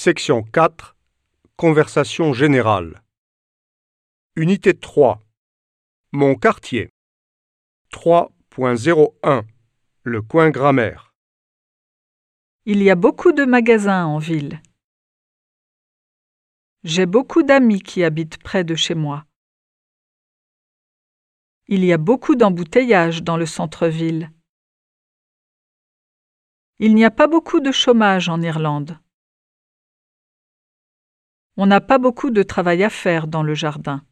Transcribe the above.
Section 4 Conversation générale. Unité 3 Mon quartier. 3.01 Le coin grammaire. Il y a beaucoup de magasins en ville. J'ai beaucoup d'amis qui habitent près de chez moi. Il y a beaucoup d'embouteillages dans le centre-ville. Il n'y a pas beaucoup de chômage en Irlande. On n'a pas beaucoup de travail à faire dans le jardin.